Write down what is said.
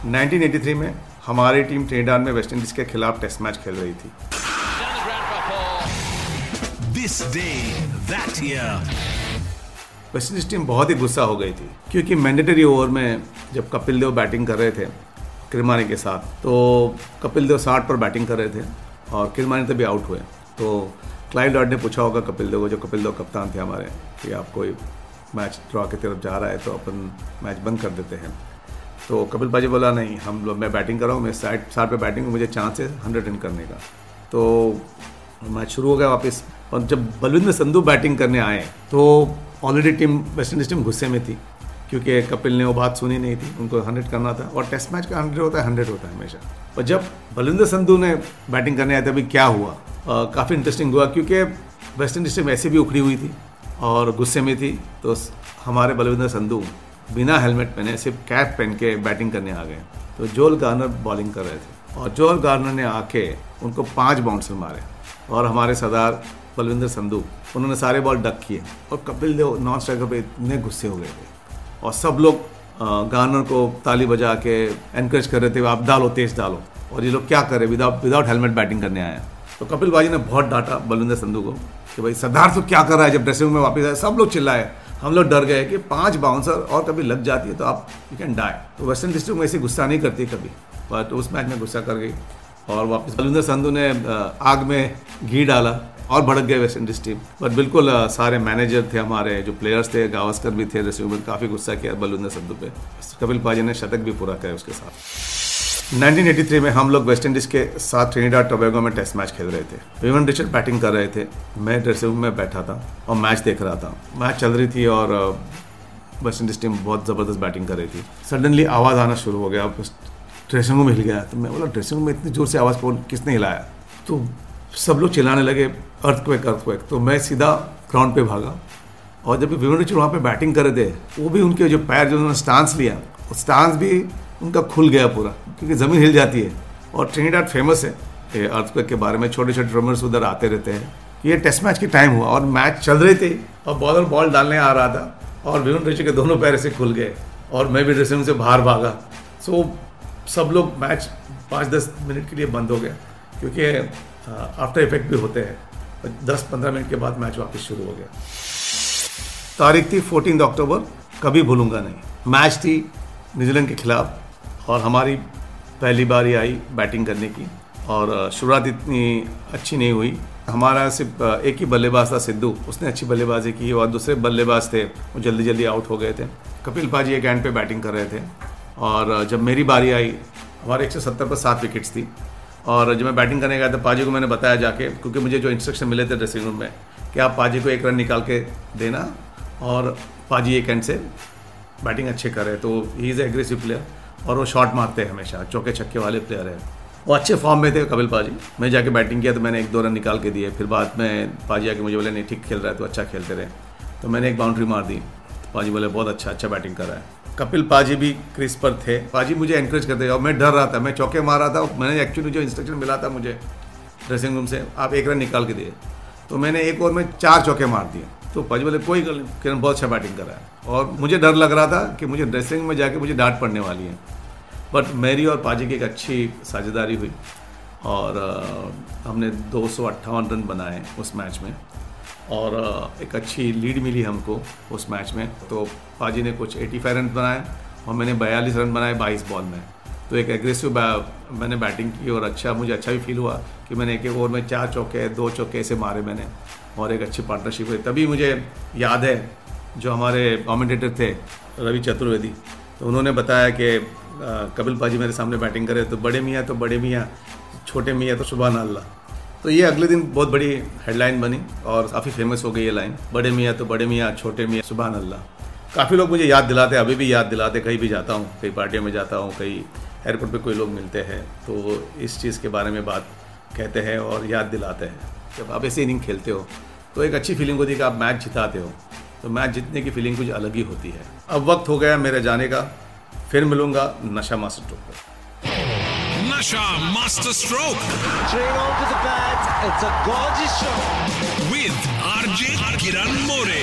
1983 में हमारी team Trinidad में वेस्ट इंडीज के खिलाफ टेस्ट मैच खेल रही थी। वेस्ट इंडीज टीम बहुत ही गुस्सा हो गई थी क्योंकि मैंडेटरी ओवर में जब कपिल देव बैटिंग कर रहे थे किरमानी के साथ तो कपिल देव साठ पर बैटिंग कर रहे थे और किरमानी तभी आउट हुए। तो क्लाइव लॉर्ड ने पूछा होगा कपिल देव को जो कपिल देव कप्तान थे हमारे कि आप कोई मैच ड्रॉ की तरफ़ जा रहा है तो अपन मैच बंद कर देते हैं। तो कपिल पाजी बोला, नहीं, हम मैं बैटिंग कर रहा हूँ, मैं साइड साइड पे बैटिंग मुझे चांस है हंड्रेड रन करने का। तो मैच शुरू हो गया वापस, और जब बलविंदर संधू बैटिंग करने आए तो already team West Indies team गुस्से में थी, क्योंकि कपिल ने वो बात सुनी नहीं थी, उनको हंड्रेड करना था, और टेस्ट मैच का हंड्रेड होता है हंड्रेड होता है हमेशा। और जब बलविंदर संधू ने बैटिंग करने आए थे अभी क्या हुआ? काफ़ी इंटरेस्टिंग हुआ, क्योंकि वेस्ट इंडीज टीम ऐसे भी उखड़ी हुई थी, और गुस्से में थी तो हमारे बलविंदर संधू बिना हेलमेट पहने सिर्फ़ कैप पहन के बैटिंग करने आ गए। तो जोल गार्नर बॉलिंग कर रहे थे। और जोल गार्नर ने आके उनको पाँच बाउंसर मारे। और हमारे सरदार बलविंदर संधू, उन्होंने सारे बॉल डक किए और कपिल देव नॉन स्ट्राइकर पे इतने गुस्से हो गए थे। और सब लोग गार्नर को ताली बजा के एनकरेज कर रहे थे, आप डालो, तेज डालो। और ये लोग क्या कर विदाउट विदाउट हेलमेट बैटिंग करने आए तो कपिल बाजी ने बहुत डांटा बलविंदर संधू को कि भाई, सरदार तो क्या कर रहा है? जब ड्रेसिंग रूम में वापस आए, सब लोग चिल्लाए। हम लोग डर गए कि पाँच बाउंसर और कभी लग जाती है तो आप यू कैन डाई तो वेस्टर्न डिस्ट्रिक्ट में ऐसे गुस्सा नहीं करती कभी। बट उस मैच में गुस्सा कर गई और वापस बलविंदर संधू ने आग में घी डाला और भड़क गए वेस्ट इंडीज टीम बट बिल्कुल सारे मैनेजर थे हमारे, जो प्लेयर्स थे, गावस्कर भी थे ड्रेसिंग रूम में काफ़ी गुस्सा किया बलविंदर संधू पे। कपिल पाजी ने शतक भी पूरा किया उसके साथ। 1983 में हम लोग वेस्ट इंडीज के साथ ट्रिनिडाड टोबैगो में टेस्ट मैच खेल रहे थे। विवन रिचर्ड बैटिंग कर रहे थे। मैं ड्रेसिंग रूम में बैठा था और मैच देख रहा था। मैच चल रही थी और वेस्ट इंडीज टीम बहुत ज़बरदस्त बैटिंग कर रही थी। सडनली आवाज़ आना शुरू हो गया ड्रेसिंग रूम में हिल गया। तो मैं बोला, ड्रेसिंग रूम में इतनी ज़ोर से आवाज़ कौन, किसने हिलाया? तो सब लोग चिल्लाने लगे अर्थ क्वेक अर्थ क्वेक तो मैं सीधा ग्राउंड पे भागा और जब विवन रिचर्ड वहाँ पे बैटिंग कर रहे थे, वो भी उनके जो पैर, जो उन्होंने स्टांस लिया स्टांस भी उनका खुल गया पूरा, क्योंकि ज़मीन हिल जाती है। और ट्रिनिडाड फ़ेमस है, ये अर्थक्वेक के बारे में छोटे छोटे रमर्स उधर आते रहते हैं। ये टेस्ट मैच की टाइम हुआ और मैच चल रहे थे, और बॉलर बॉल डालने आ रहा था, और विवन रिचर्ड के दोनों पैर से खुल गए, और मैं भी ड्रेसिंग से बाहर भागा। सो सब लोग मैच पाँच दस मिनट के लिए बंद हो गया क्योंकि आफ्टर इफ़ेक्ट भी होते हैं। दस पंद्रह मिनट के बाद मैच वापस शुरू हो गया। तारीख थी फोर्टीन अक्टूबर कभी भूलूँगा नहीं। मैच थी न्यूजीलैंड के खिलाफ और हमारी पहली बारी आई बैटिंग करने की और शुरुआत इतनी अच्छी नहीं हुई। हमारा सिर्फ़ एक ही बल्लेबाज था सिद्धू। उसने अच्छी बल्लेबाजी की और दूसरे बल्लेबाज थे, वो जल्दी जल्दी आउट हो गए थे। कपिल पाजी एक एंड पे बैटिंग कर रहे थे। और जब मेरी बारी आई, हमारे 170 पर सात विकेट्स थी। और, जब मैं बैटिंग करने गया था, पाजी को मैंने बताया जाके, क्योंकि मुझे जो इंस्ट्रक्शन मिले थे ड्रेसिंग रूम में, कि आप पाजी को एक रन निकाल के देना और पाजी एक एंड से बैटिंग अच्छे करे तो he is a aggressive player और वो शॉट मारते हैं हमेशा। चौके छक्के वाले प्लेयर हैं। वो अच्छे फॉर्म में थे कपिल पाजी। मैं जाके बैटिंग किया तो मैंने एक दो रन निकाल के दिए। फिर बाद में पाजी आके मुझे बोले, नहीं, ठीक खेल रहा है तो अच्छा खेलते रहे। तो मैंने एक बाउंड्री मार दी। तो पाजी बोले, बहुत अच्छा अच्छा बैटिंग कर रहा है। कपिल पाजी भी क्रिस पर थे। पाजी मुझे एनकरेज करते थे और मैं डर रहा था। मैं चौके मार रहा था। मैंने एक्चुअली जो इंस्ट्रक्शन मिला था मुझे ड्रेसिंग रूम से, आप एक रन निकाल के दिए। तो मैंने एक ओवर में चार चौके मार दिए। तो पाजी बोले कोई गल नहीं, किरण बहुत अच्छा बैटिंग कर रहा है। और मुझे डर लग रहा था कि मुझे ड्रेसिंग में जाके मुझे डांट पड़ने वाली है। बट मेरी और पाजी की एक अच्छी साझेदारी हुई और अ, हमने दो सौ अट्ठावन रन बनाए उस मैच में और अ, एक अच्छी लीड मिली हमको उस मैच में। तो पाजी ने कुछ 85 रन बनाए और मैंने 42 रन बनाए 22 बॉल में। तो एक एग्रेसिव मैंने बैटिंग की और अच्छा मुझे अच्छा भी फील हुआ कि मैंने एक एक ओवर में चार चौके, दो चौके ऐसे मारे मैंने और एक अच्छी पार्टनरशिप हुई। तभी मुझे याद है जो हमारे कॉमेंटेटर थे, रवि चतुर्वेदी। तो उन्होंने बताया कि कपिल पाजी मेरे सामने बैटिंग करे तो बड़े मियाँ तो बड़े मियाँ, छोटे मियाँ तो सुबह अल्लाह। तो ये अगले दिन बहुत बड़ी हेडलाइन बनी और काफ़ी फ़ेमस हो गई ये लाइन बड़े मियाँ तो बड़े मियाँ, छोटे मियाँ सुबह अल्लाह। काफ़ी लोग मुझे याद दिलाते अभी भी याद दिलाते कहीं भी जाता हूँ कई पार्टियों में जाता हूँ, कहीं एयरपोर्ट पे कोई लोग मिलते हैं तो इस चीज़ के बारे में बात कहते हैं और याद दिलाते हैं। जब आप ऐसे इनिंग खेलते हो तो एक अच्छी फीलिंग होती है कि आप मैच जिताते हो। तो मैच जीतने की फीलिंग कुछ अलग ही होती है। अब वक्त हो गया मेरे जाने का फिर मिलूँगा नशा मास्टर स्ट्रोक पर Nasha master stroke with RJ Kiran More